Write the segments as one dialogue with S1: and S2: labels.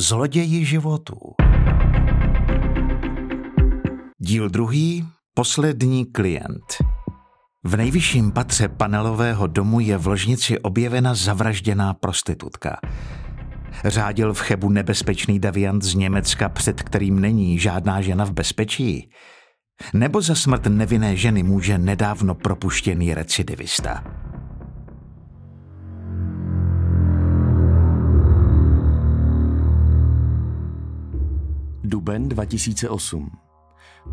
S1: Zloději životů. Díl druhý. Poslední klient. V nejvyšším patře panelového domu je v ložnici objevena zavražděná prostitutka. Řádil v Chebu nebezpečný deviant z Německa, před kterým není žádná žena v bezpečí? Nebo za smrt nevinné ženy může nedávno propuštěný recidivista?
S2: Duben 2008.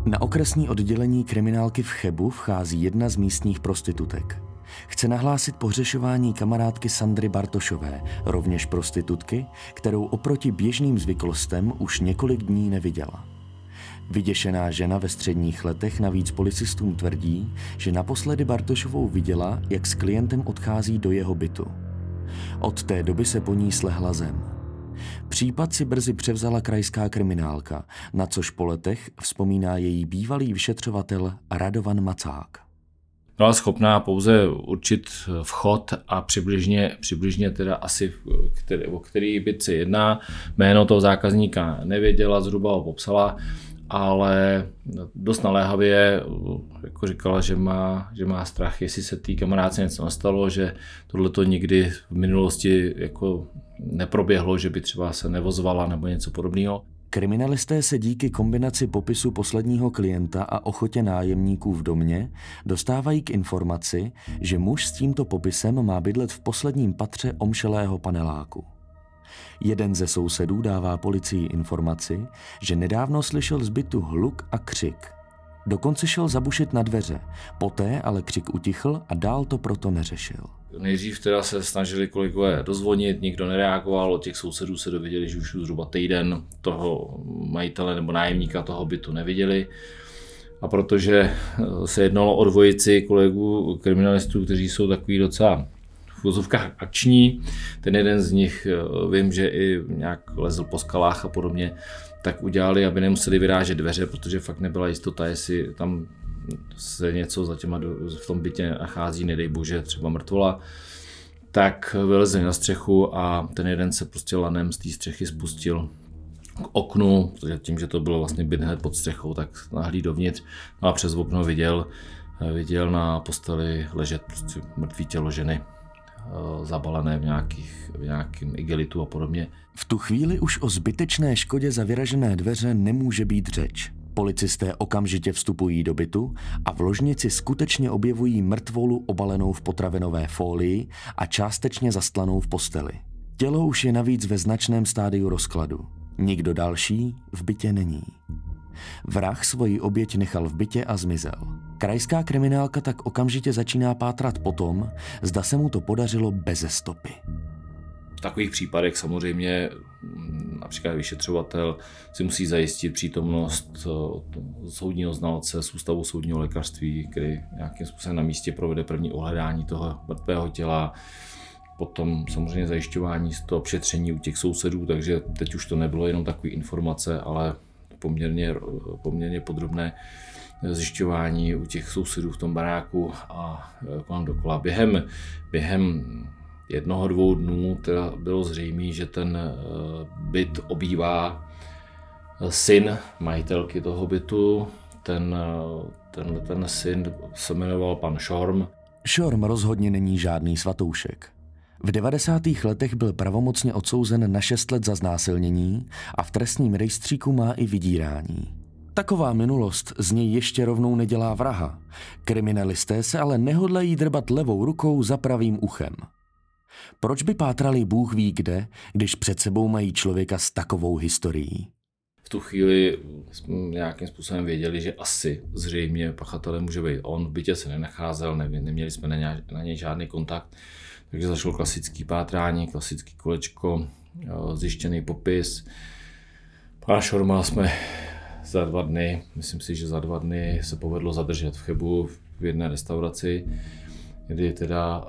S2: Na okresní oddělení kriminálky v Chebu vchází jedna z místních prostitutek. Chce nahlásit pohřešování kamarádky Sandry Bartošové, rovněž prostitutky, kterou oproti běžným zvyklostem už několik dní neviděla. Vyděšená žena ve středních letech navíc policistům tvrdí, že naposledy Bartošovou viděla, jak s klientem odchází do jeho bytu. Od té doby se po ní slehla zem. Případ si brzy převzala krajská kriminálka, na což po letech vzpomíná její bývalý vyšetřovatel Radovan Macák.
S3: Byla schopná pouze určit vchod a přibližně, přibližně teda asi, který, o který byt se jedná. Jméno toho zákazníka nevěděla, zhruba ho popsala ale dost naléhavě jako říkala, že má, že má strach, jestli se té kamarádce něco nastalo, že tohle to nikdy v minulosti jako neproběhlo, že by třeba se nevozvala nebo něco podobného.
S2: Kriminalisté se díky kombinaci popisu posledního klienta a ochotě nájemníků v domě dostávají k informaci, že muž s tímto popisem má bydlet v posledním patře omšelého paneláku. Jeden ze sousedů dává policii informaci, že nedávno slyšel z bytu hluk a křik. Dokonce šel zabušit na dveře, poté ale křik utichl a dál to proto neřešil.
S3: Nejdřív teda se snažili kolegové dozvonit, nikdo nereagoval, od těch sousedů se dověděli, že už zhruba týden toho majitele nebo nájemníka toho bytu neviděli. A protože se jednalo o dvojici kolegů kriminalistů, kteří jsou takový docela vozovkách akční. Ten jeden z nich eh, vím, že i nějak lezl po skalách a podobně, tak udělali, aby nemuseli vyrážet dveře, protože fakt nebyla jistota, jestli tam se něco za těma v tom bytě nachází, nedej bože, třeba mrtvola tak vylezli na střechu a ten jeden se prostě lanem z té střechy spustil k oknu, protože tím, že to bylo vlastně byt hned pod střechou, tak nahlí dovnitř no a přes okno viděl, viděl na posteli ležet prostě mrtvý tělo ženy. Eh, zabalené v, nějakých, v nějakým igelitu a podobně.
S2: V tu chvíli už o zbytečné škodě za vyražené dveře nemůže být řeč. Policisté okamžitě vstupují do bytu a v ložnici skutečně objevují mrtvolu obalenou v potravinové fólii a částečně zastlanou v posteli. Tělo už je navíc ve značném stádiu rozkladu. Nikdo další v bytě není. Vrah svoji oběť nechal v bytě a zmizel. Krajská kriminálka tak okamžitě začíná pátrat po tom, zda se mu to podařilo beze stopy.
S3: V takových případech samozřejmě mm, například vyšetřovatel si musí zajistit přítomnost eh, soudního znalce z ústavu soudního lékařství, který nějakým způsobem na místě provede první ohledání toho mrtvého těla, potom samozřejmě zajišťování z toho přetření u těch sousedů, takže teď už to nebylo jenom takové informace, ale poměrně, poměrně podrobné zjišťování u těch sousedů v tom baráku a e, kolem dokola. Během, během jednoho, dvou dnů teda bylo zřejmé, že ten e, byt obývá e, syn majitelky toho bytu. Ten, ten, ten syn se jmenoval pan Šorm.
S2: Šorm rozhodně není žádný svatoušek. V 90. letech byl pravomocně odsouzen na 6 let za znásilnění a v trestním rejstříku má i vydírání. Taková minulost z něj ještě rovnou nedělá vraha. Kriminalisté se ale nehodlají drbat levou rukou za pravým uchem. Proč by pátrali Bůh ví kde, když před sebou mají člověka s takovou historií?
S3: V tu chvíli jsme nějakým způsobem věděli, že asi zřejmě pachatelem může být on. V bytě se nenacházel, neměli jsme na něj žádný kontakt. Takže zašlo klasický pátrání, klasický kolečko, zjištěný popis. Pana Šorma jsme za dva dny, myslím si, že za dva dny se povedlo zadržet v Chebu v jedné restauraci, kdy teda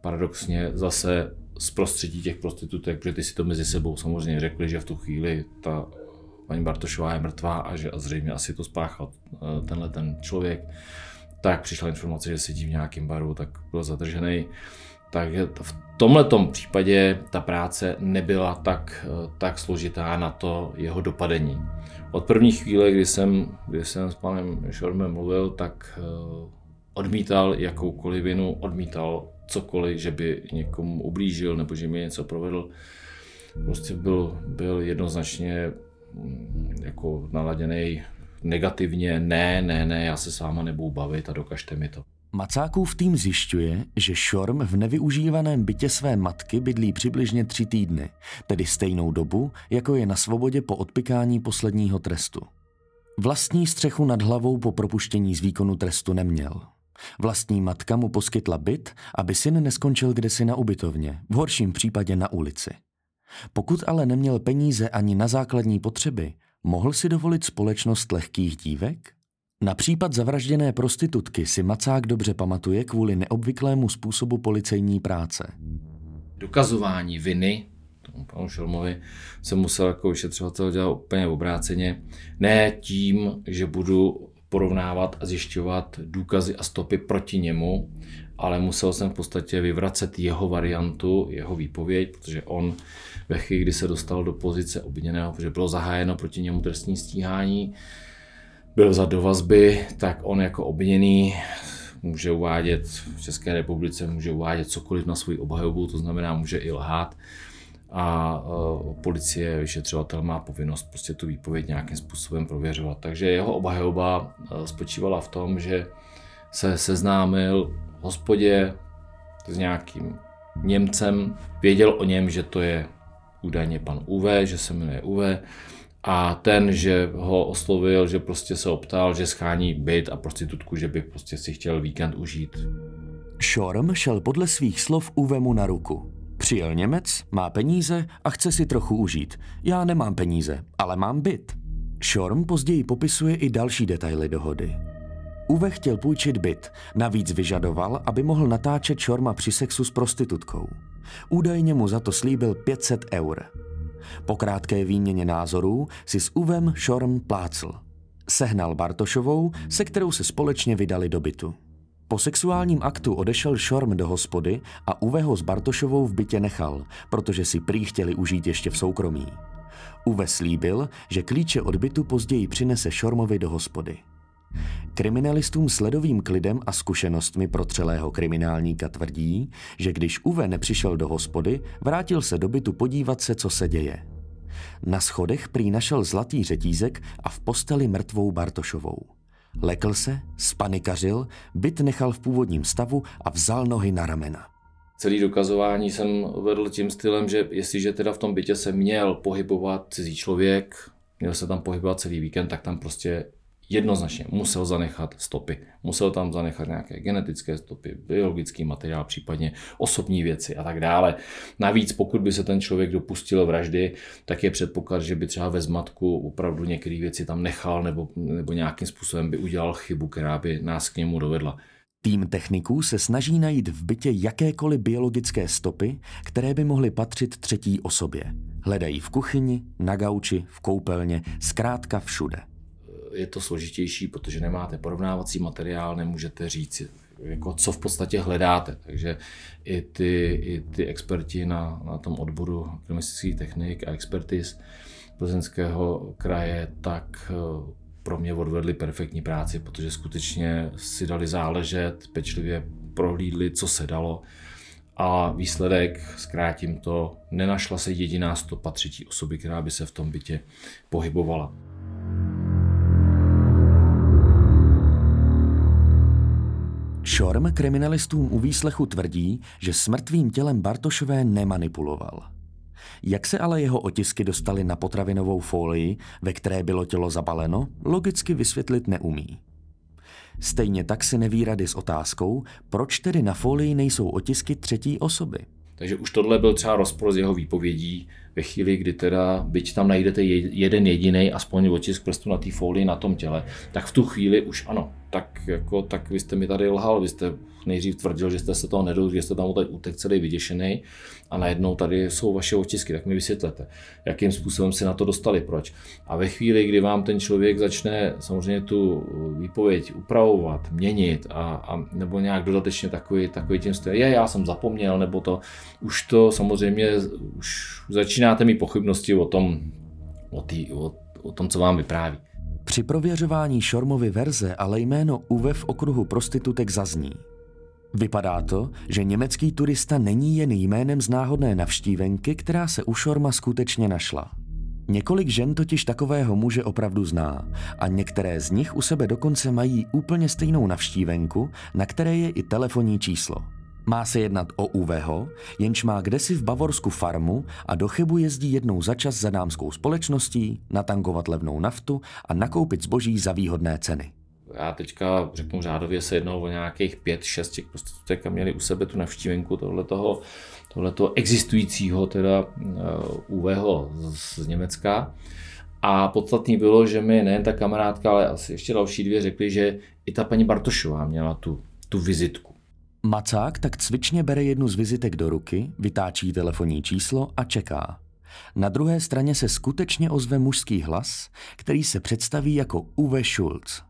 S3: paradoxně zase z prostředí těch prostitutek, protože ty si to mezi sebou samozřejmě řekli, že v tu chvíli ta paní Bartošová je mrtvá a že a zřejmě asi to spáchal eh, tenhle ten člověk, tak přišla informace, že sedí v nějakém baru, tak byl zadržený Takže v tomhle případě ta práce nebyla tak, tak složitá na to jeho dopadení. Od první chvíle, kdy jsem, kdy jsem s panem Šormem mluvil, tak eh, odmítal jakoukoliv vinu, odmítal cokoliv, že by někomu ublížil nebo že mi něco provedl. Prostě byl, byl jednoznačně mm, jako naladěný negativně, ne, ne, ne, já se s váma nebudu bavit a dokažte mi to.
S2: Macákův tým zjišťuje, že Šorm v nevyužívaném bytě své matky bydlí přibližně tři týdny, tedy stejnou dobu, jako je na svobodě po odpikání posledního trestu. Vlastní střechu nad hlavou po propuštění z výkonu trestu neměl. Vlastní matka mu poskytla byt, aby syn neskončil kdesi na ubytovně, v horším případě na ulici. Pokud ale neměl peníze ani na základní potřeby, mohl si dovolit společnost lehkých dívek? Na případ zavražděné prostitutky si Macák dobře pamatuje kvůli neobvyklému způsobu policejní práce.
S3: Dokazování viny tomu panu Šelmovi se musel jako vyšetřovatel dělat úplně obráceně. Ne tím, že budu porovnávat a zjišťovat důkazy a stopy proti němu, ale musel jsem v podstatě vyvracet jeho variantu, jeho výpověď, protože on ve chvíli, kdy se dostal do pozice obviněného, protože bylo zahájeno proti němu trestní stíhání, byl za do vazby, tak on jako obviněný může uvádět v České republice, může uvádět cokoliv na svůj obhajobu, to znamená může i lhát a uh, policie, vyšetřovatel má povinnost prostě tu výpověď nějakým způsobem prověřovat. Takže jeho obhajoba uh, spočívala v tom, že se seznámil v hospodě s nějakým Němcem, věděl o něm, že to je údajně pan Uwe, že se jmenuje Uwe, a ten, že ho oslovil, že prostě se optal, že schání byt a prostitutku, že by prostě si chtěl víkend užít.
S2: Šorm šel podle svých slov Uvemu na ruku. Přijel Němec, má peníze a chce si trochu užít. Já nemám peníze, ale mám byt. Šorm později popisuje i další detaily dohody. Uwe chtěl půjčit byt, navíc vyžadoval, aby mohl natáčet Šorma při sexu s prostitutkou. Údajně mu za to slíbil 500 eur. Po krátké výměně názorů si s Uvem Šorm plácl. Sehnal Bartošovou, se kterou se společně vydali do bytu. Po sexuálním aktu odešel Šorm do hospody a Uveho s Bartošovou v bytě nechal, protože si prý chtěli užít ještě v soukromí. Uve slíbil, že klíče od bytu později přinese Šormovi do hospody. Kriminalistům s ledovým klidem a zkušenostmi protřelého kriminálníka tvrdí, že když Uve nepřišel do hospody, vrátil se do bytu podívat se, co se děje. Na schodech prý našel zlatý řetízek a v posteli mrtvou Bartošovou. Lekl se, spanikařil, byt nechal v původním stavu a vzal nohy na ramena.
S3: Celý dokazování jsem vedl tím stylem, že jestliže teda v tom bytě se měl pohybovat cizí člověk, měl se tam pohybovat celý víkend, tak tam prostě jednoznačně musel zanechat stopy. Musel tam zanechat nějaké genetické stopy, biologický materiál, případně osobní věci a tak dále. Navíc, pokud by se ten člověk dopustil vraždy, tak je předpoklad, že by třeba ve zmatku opravdu některé věci tam nechal nebo, nebo nějakým způsobem by udělal chybu, která by nás k němu dovedla.
S2: Tým techniků se snaží najít v bytě jakékoliv biologické stopy, které by mohly patřit třetí osobě. Hledají v kuchyni, na gauči, v koupelně, zkrátka všude
S3: je to složitější, protože nemáte porovnávací materiál, nemůžete říct, jako co v podstatě hledáte. Takže i ty, i ty experti na, na tom odboru kriminalistických technik a expertiz plzeňského kraje, tak eh, pro mě odvedli perfektní práci, protože skutečně si dali záležet, pečlivě prohlídli, co se dalo. A výsledek, zkrátím to, nenašla se jediná stopa třetí osoby, která by se v tom bytě pohybovala.
S2: Šorm kriminalistům u výslechu tvrdí, že s mrtvým tělem Bartošové nemanipuloval. Jak se ale jeho otisky dostaly na potravinovou folii, ve které bylo tělo zabaleno, logicky vysvětlit neumí. Stejně tak si neví rady s otázkou, proč tedy na folii nejsou otisky třetí osoby.
S3: Takže už tohle byl třeba rozpor z jeho výpovědí ve chvíli, kdy teda, byť tam najdete jeden jediný, aspoň otisk prstu na té folii na tom těle, tak v tu chvíli už ano, tak, jako, tak vy jste mi tady lhal, vy jste nejdřív tvrdil, že jste se toho nedou, že jste tam teď utek celý vyděšený a najednou tady jsou vaše otisky, tak mi vysvětlete, jakým způsobem se na to dostali, proč. A ve chvíli, kdy vám ten člověk začne samozřejmě tu výpověď upravovat, měnit a, a nebo nějak dodatečně takový, takový tím styl, je, já jsem zapomněl, nebo to, už to samozřejmě, už začínáte mít pochybnosti o tom, o, tý, o, o tom, co vám vypráví.
S2: Při prověřování Šormovy verze ale jméno Uwe v okruhu prostitutek zazní. Vypadá to, že německý turista není jen jménem z náhodné navštívenky, která se u Šorma skutečně našla. Několik žen totiž takového muže opravdu zná a některé z nich u sebe dokonce mají úplně stejnou navštívenku, na které je i telefonní číslo. Má se jednat o Uveho, jenž má kdesi v Bavorsku farmu a do Chebu jezdí jednou za čas za dámskou společností, natankovat levnou naftu a nakoupit zboží za výhodné ceny.
S3: Já teďka řeknu řádově se jednou o nějakých pět, šest těch prostitutek a měli u sebe tu navštívenku tohletoho, tohletoho existujícího teda UVho z, z Německa. A podstatný bylo, že mi nejen ta kamarádka, ale asi ještě další dvě řekli, že i ta paní Bartošová měla tu, tu vizitku.
S2: Macák tak cvičně bere jednu z vizitek do ruky, vytáčí telefonní číslo a čeká. Na druhé straně se skutečně ozve mužský hlas, který se představí jako Uwe Schulz.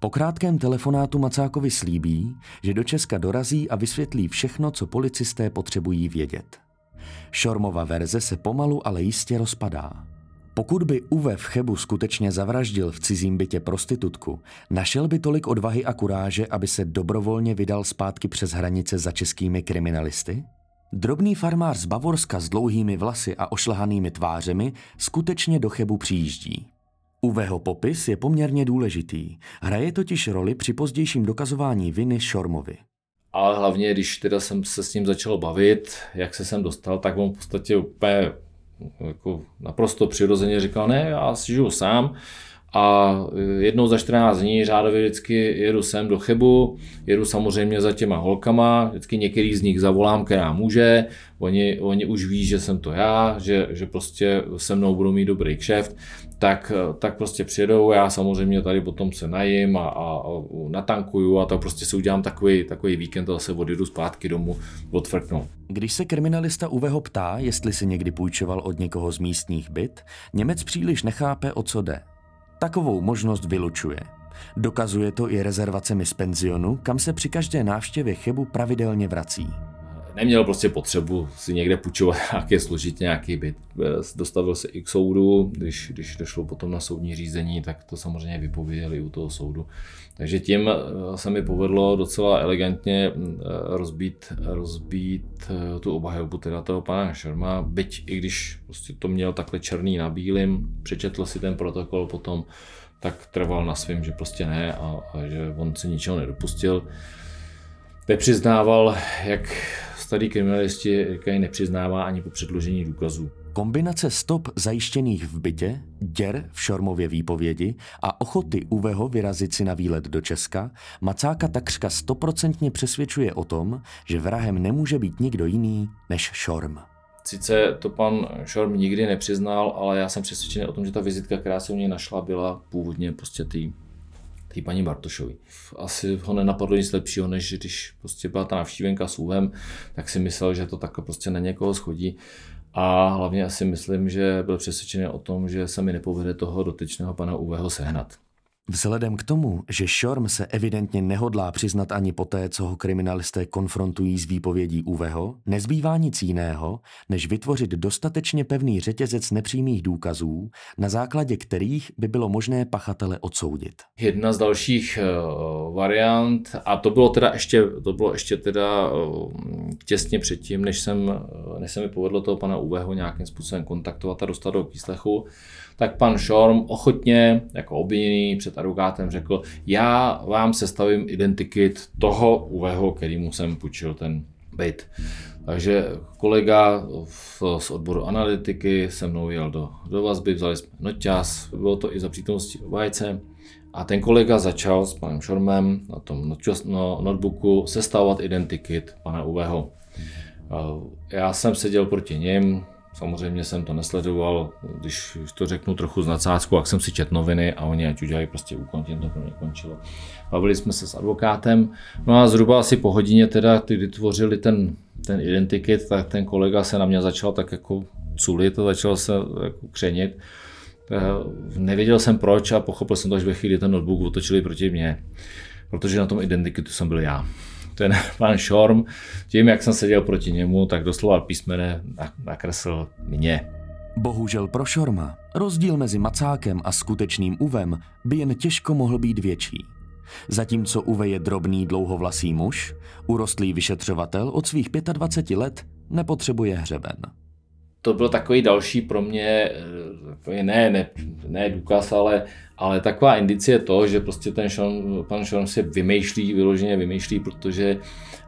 S2: Po krátkém telefonátu Macákovi slíbí, že do Česka dorazí a vysvětlí všechno, co policisté potřebují vědět. Šormova verze se pomalu, ale jistě rozpadá. Pokud by Uwe v Chebu skutečně zavraždil v cizím bytě prostitutku, našel by tolik odvahy a kuráže, aby se dobrovolně vydal zpátky přes hranice za českými kriminalisty? Drobný farmář z Bavorska s dlouhými vlasy a ošlahanými tvářemi skutečně do Chebu přijíždí. Uveho popis je poměrně důležitý. Hraje totiž roli při pozdějším dokazování viny Šormovi.
S3: Ale hlavně, když teda jsem se s ním začal bavit, jak se sem dostal, tak on v podstatě úplně jako naprosto přirozeně říkal, ne, já si žiju sám a jednou za 14 dní řádově vždycky jedu sem do Chebu, jedu samozřejmě za těma holkama, vždycky některý z nich zavolám, která může, oni, oni už ví, že jsem to já, že, že prostě se mnou budou mít dobrý kšeft, tak, tak prostě přijedou, já samozřejmě tady potom se najím a, a, a natankuju a to prostě si udělám takový, takový víkend a zase odjedu zpátky domů odfrknout.
S2: Když se kriminalista Uveho ptá, jestli si někdy půjčoval od někoho z místních byt, Němec příliš nechápe, o co jde. Takovou možnost vylučuje. Dokazuje to i rezervacemi z penzionu, kam se při každé návštěvě Chebu pravidelně vrací
S3: neměl prostě potřebu si někde půjčovat nějaké složit nějaký byt. Dostavil se i k soudu, když, když došlo potom na soudní řízení, tak to samozřejmě vypověděli u toho soudu. Takže tím eh, se mi povedlo docela elegantně eh, rozbít, rozbít eh, tu obhajobu teda toho pana Šerma, byť i když prostě to měl takhle černý na bílým, přečetl si ten protokol potom, tak trval na svém, že prostě ne a, a že on se ničeho nedopustil. Nepřiznával, jak starý kriminalisti říkají, nepřiznává ani po předložení důkazů.
S2: Kombinace stop zajištěných v bytě, děr v Šormově výpovědi a ochoty Uveho vyrazit si na výlet do Česka Macáka takřka stoprocentně přesvědčuje o tom, že vrahem nemůže být nikdo jiný než Šorm.
S3: Sice to pan Šorm nikdy nepřiznal, ale já jsem přesvědčený o tom, že ta vizitka, která se u něj našla, byla původně prostě tý té paní Bartošovi. Asi ho nenapadlo nic lepšího, než když prostě byla ta navštívenka s úhem, tak si myslel, že to takhle prostě na někoho schodí. A hlavně asi myslím, že byl přesvědčený o tom, že se mi nepovede toho dotyčného pana Uveho sehnat.
S2: Vzhledem k tomu, že Šorm se evidentně nehodlá přiznat ani poté, co ho kriminalisté konfrontují s výpovědí Uveho, nezbývá nic jiného, než vytvořit dostatečně pevný řetězec nepřímých důkazů, na základě kterých by bylo možné pachatele odsoudit.
S3: Jedna z dalších uh, variant, a to bylo teda ještě, to bylo ještě teda uh, těsně předtím, než, jsem, než se mi povedlo toho pana Uveho nějakým způsobem kontaktovat a dostat do výslechu, tak pan Šorm ochotně, jako obviněný před advokátem, řekl, já vám sestavím identikit toho UVho, kterýmu jsem půjčil ten byt. Takže kolega z odboru analytiky se mnou jel do, do vazby, vzali jsme noťas, bylo to i za přítomnosti obhájce. A ten kolega začal s panem Šormem na tom no, notebooku sestavovat identikit pana Uveho. Já jsem seděl proti ním, Samozřejmě jsem to nesledoval, když to řeknu trochu z nadsázku, jak jsem si čet noviny a oni ať udělají prostě úkon, tím to pro mě končilo. Bavili jsme se s advokátem, no a zhruba asi po hodině teda, kdy tvořili ten, ten identikit, tak ten kolega se na mě začal tak jako culit a začal se jako křenit. Eh, nevěděl jsem proč a pochopil jsem to, že ve chvíli ten notebook otočili proti mně, protože na tom identikitu jsem byl já ten pan Šorm, tím, jak jsem seděl proti němu, tak doslova písmene nakresl mě.
S2: Bohužel pro Šorma rozdíl mezi macákem a skutečným Uvem by jen těžko mohl být větší. Zatímco Uve je drobný dlouhovlasý muž, urostlý vyšetřovatel od svých 25 let nepotřebuje hřeben
S3: to byl takový další pro mě, eh, ne, ne, ne důkaz, ale, ale taková indicie to, že prostě ten Sean, pan Sean si vymýšlí, vyloženě vymýšlí, protože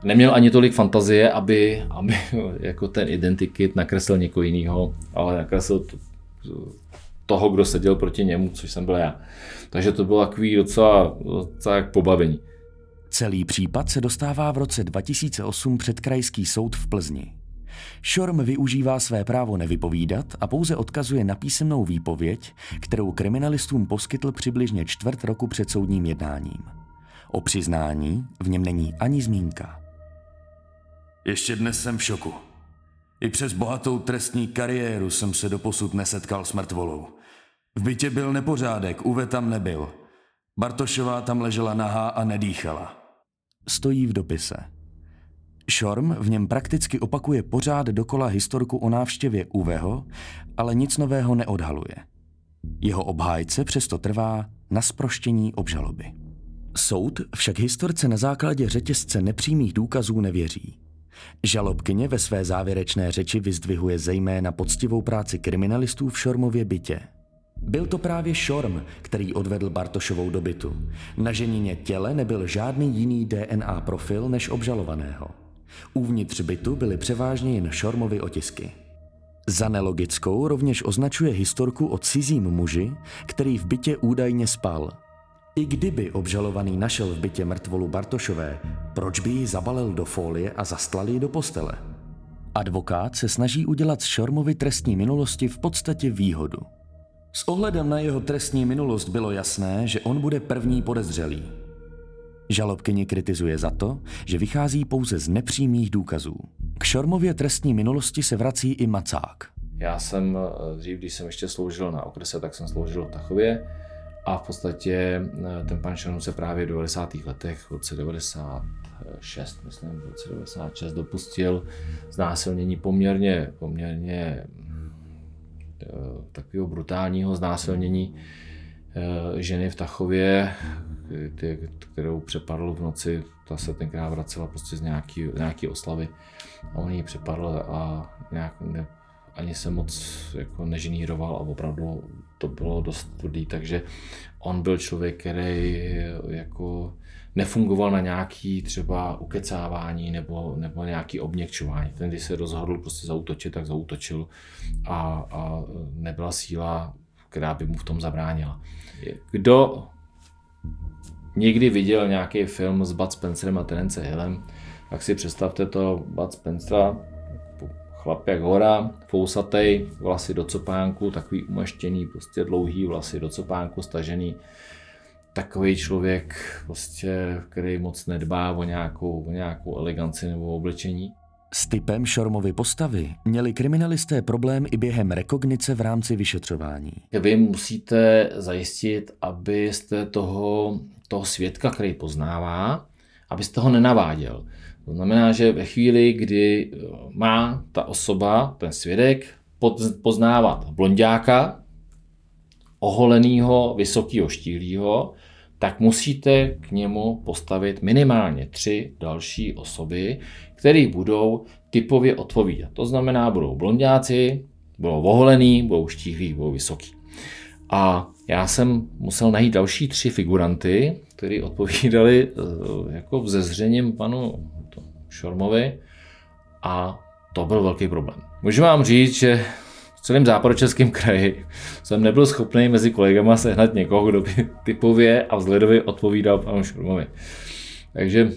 S3: neměl ani tolik fantazie, aby, aby jako ten identikit nakreslil někoho jiného, ale nakreslil to, toho, kdo seděl proti němu, což jsem byl já. Takže to bylo takový docela, docela jak pobavení.
S2: Celý případ se dostává v roce 2008 před krajský soud v Plzni. Šorm využívá své právo nevypovídat a pouze odkazuje na písemnou výpověď, kterou kriminalistům poskytl přibližně čtvrt roku před soudním jednáním. O přiznání v něm není ani zmínka.
S4: Ještě dnes jsem v šoku. I přes bohatou trestní kariéru jsem se doposud nesetkal s mrtvolou. V bytě byl nepořádek, Uve tam nebyl. Bartošová tam ležela nahá a nedýchala.
S2: Stojí v dopise. Šorm v něm prakticky opakuje pořád dokola historku o návštěvě Uveho, ale nic nového neodhaluje. Jeho obhájce přesto trvá na sproštění obžaloby. Soud však historce na základě řetězce nepřímých důkazů nevěří. Žalobkyně ve své závěrečné řeči vyzdvihuje zejména poctivou práci kriminalistů v Šormově bytě. Byl to právě Šorm, který odvedl Bartošovou do bytu. Na ženině těle nebyl žádný jiný DNA profil než obžalovaného. Uvnitř bytu byly převážně jen Šormovy otisky. Za nelogickou rovněž označuje historku o cizím muži, který v bytě údajně spal. I kdyby obžalovaný našel v bytě mrtvolu Bartošové, proč by ji zabalil do folie a zastlal ji do postele? Advokát se snaží udělat z Šormovy trestní minulosti v podstatě výhodu. S ohledem na jeho trestní minulost bylo jasné, že on bude první podezřelý. Žalobkyně kritizuje za to, že vychází pouze z nepřímých důkazů. K Šormově trestní minulosti se vrací i Macák.
S3: Já jsem eh, dřív, když jsem ještě sloužil na okrese, tak jsem sloužil v Tachově a v podstatě eh, ten pan Šorm se právě v 90. letech, v roce 96, myslím, v roce 96 dopustil znásilnění poměrně, poměrně eh, takového brutálního znásilnění ženy v Tachově, kterou přepadl v noci, ta se tenkrát vracela prostě z nějaký, nějaký oslavy a on ji přepadl a nějak ne, ani se moc jako neženíroval a opravdu to bylo dost tvrdý, takže on byl člověk, který jako nefungoval na nějaký třeba ukecávání nebo, nebo nějaký obněkčování. Ten, když se rozhodl prostě zautočit, tak zautočil a, a nebyla síla, která by mu v tom zabránila. Kdo někdy viděl nějaký film s Bud Spencerem a Terence Hillem, tak si představte to Bud Spencera, chlap jak hora, fousatej, vlasy do copánku, takový umeštěný, prostě dlouhý vlasy do copánku, stažený. Takový člověk, prostě, který moc nedbá o nějakou, o nějakou eleganci nebo oblečení.
S2: S typem Šormovy postavy měli kriminalisté problém i během rekognice v rámci vyšetřování.
S3: Vy musíte zajistit, abyste toho, toho svědka, který poznává, abyste ho nenaváděl. To znamená, že ve chvíli, kdy má ta osoba, ten svědek, poznávat blondáka, oholeného, vysokého, štíhlého, tak musíte k němu postavit minimálně tři další osoby, které budou typově odpovídat. To znamená, budou blondáci, budou oholený, budou štíhlí, budou vysoký. A já jsem musel najít další tři figuranty, kteří odpovídali eh, jako vzezřením panu Šormovi a to byl velký problém. Můžu vám říct, že v celém západočeském kraji jsem nebyl schopný mezi kolegama sehnat někoho, kdo by typově a vzhledově odpovídal panu Šormovi. Takže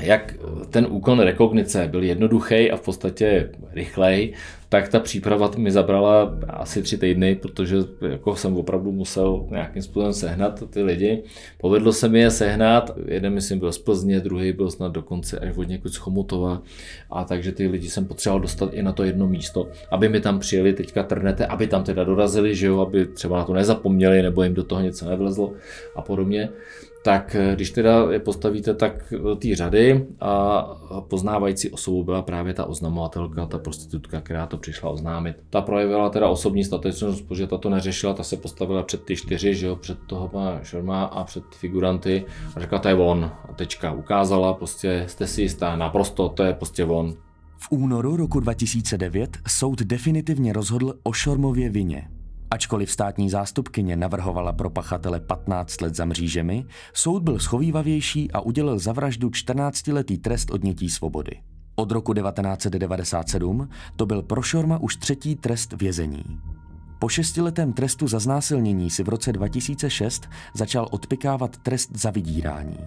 S3: jak ten úkon rekognice byl jednoduchý a v podstatě rychlej, tak ta příprava mi zabrala asi tři týdny, protože jako jsem opravdu musel nějakým způsobem sehnat ty lidi. Povedlo se mi je sehnat, jeden myslím byl z Plzně, druhý byl snad dokonce až od někud z Chomutova, a takže ty lidi jsem potřeboval dostat i na to jedno místo, aby mi tam přijeli. Teďka trnete, aby tam teda dorazili, že jo, aby třeba na to nezapomněli, nebo jim do toho něco nevlezlo a podobně. Tak eh, když teda je postavíte tak do té řady a poznávající osobou byla právě ta oznamovatelka, ta prostitutka, která to přišla oznámit. Ta projevila teda osobní statečnost, protože ta to neřešila, ta se postavila před ty čtyři, že jo, před toho pana Šerma a před figuranty a řekla, to je on. A tečka ukázala, prostě jste si jistá, naprosto, to je prostě on.
S2: V únoru roku 2009 soud definitivně rozhodl o Šormově vině. Ačkoliv státní zástupkyně navrhovala pro pachatele 15 let za mřížemi, soud byl schovývavější a udělil za vraždu 14-letý trest odnětí svobody. Od roku 1997 to byl pro Šorma už třetí trest vězení. Po šestiletém trestu za znásilnění si v roce 2006 začal odpikávat trest za vydírání.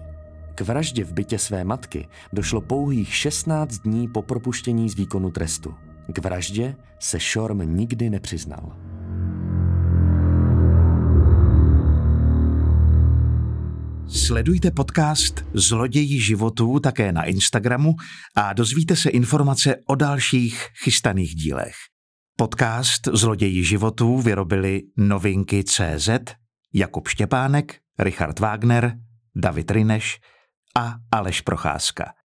S2: K vraždě v bytě své matky došlo pouhých 16 dní po propuštění z výkonu trestu. K vraždě se Šorm nikdy nepřiznal.
S1: Sledujte podcast Zloději životů také na Instagramu a dozvíte se informace o dalších chystaných dílech. Podcast Zloději životů vyrobili novinky CZ, Jakub Štěpánek, Richard Wagner, David Rineš a Aleš Procházka.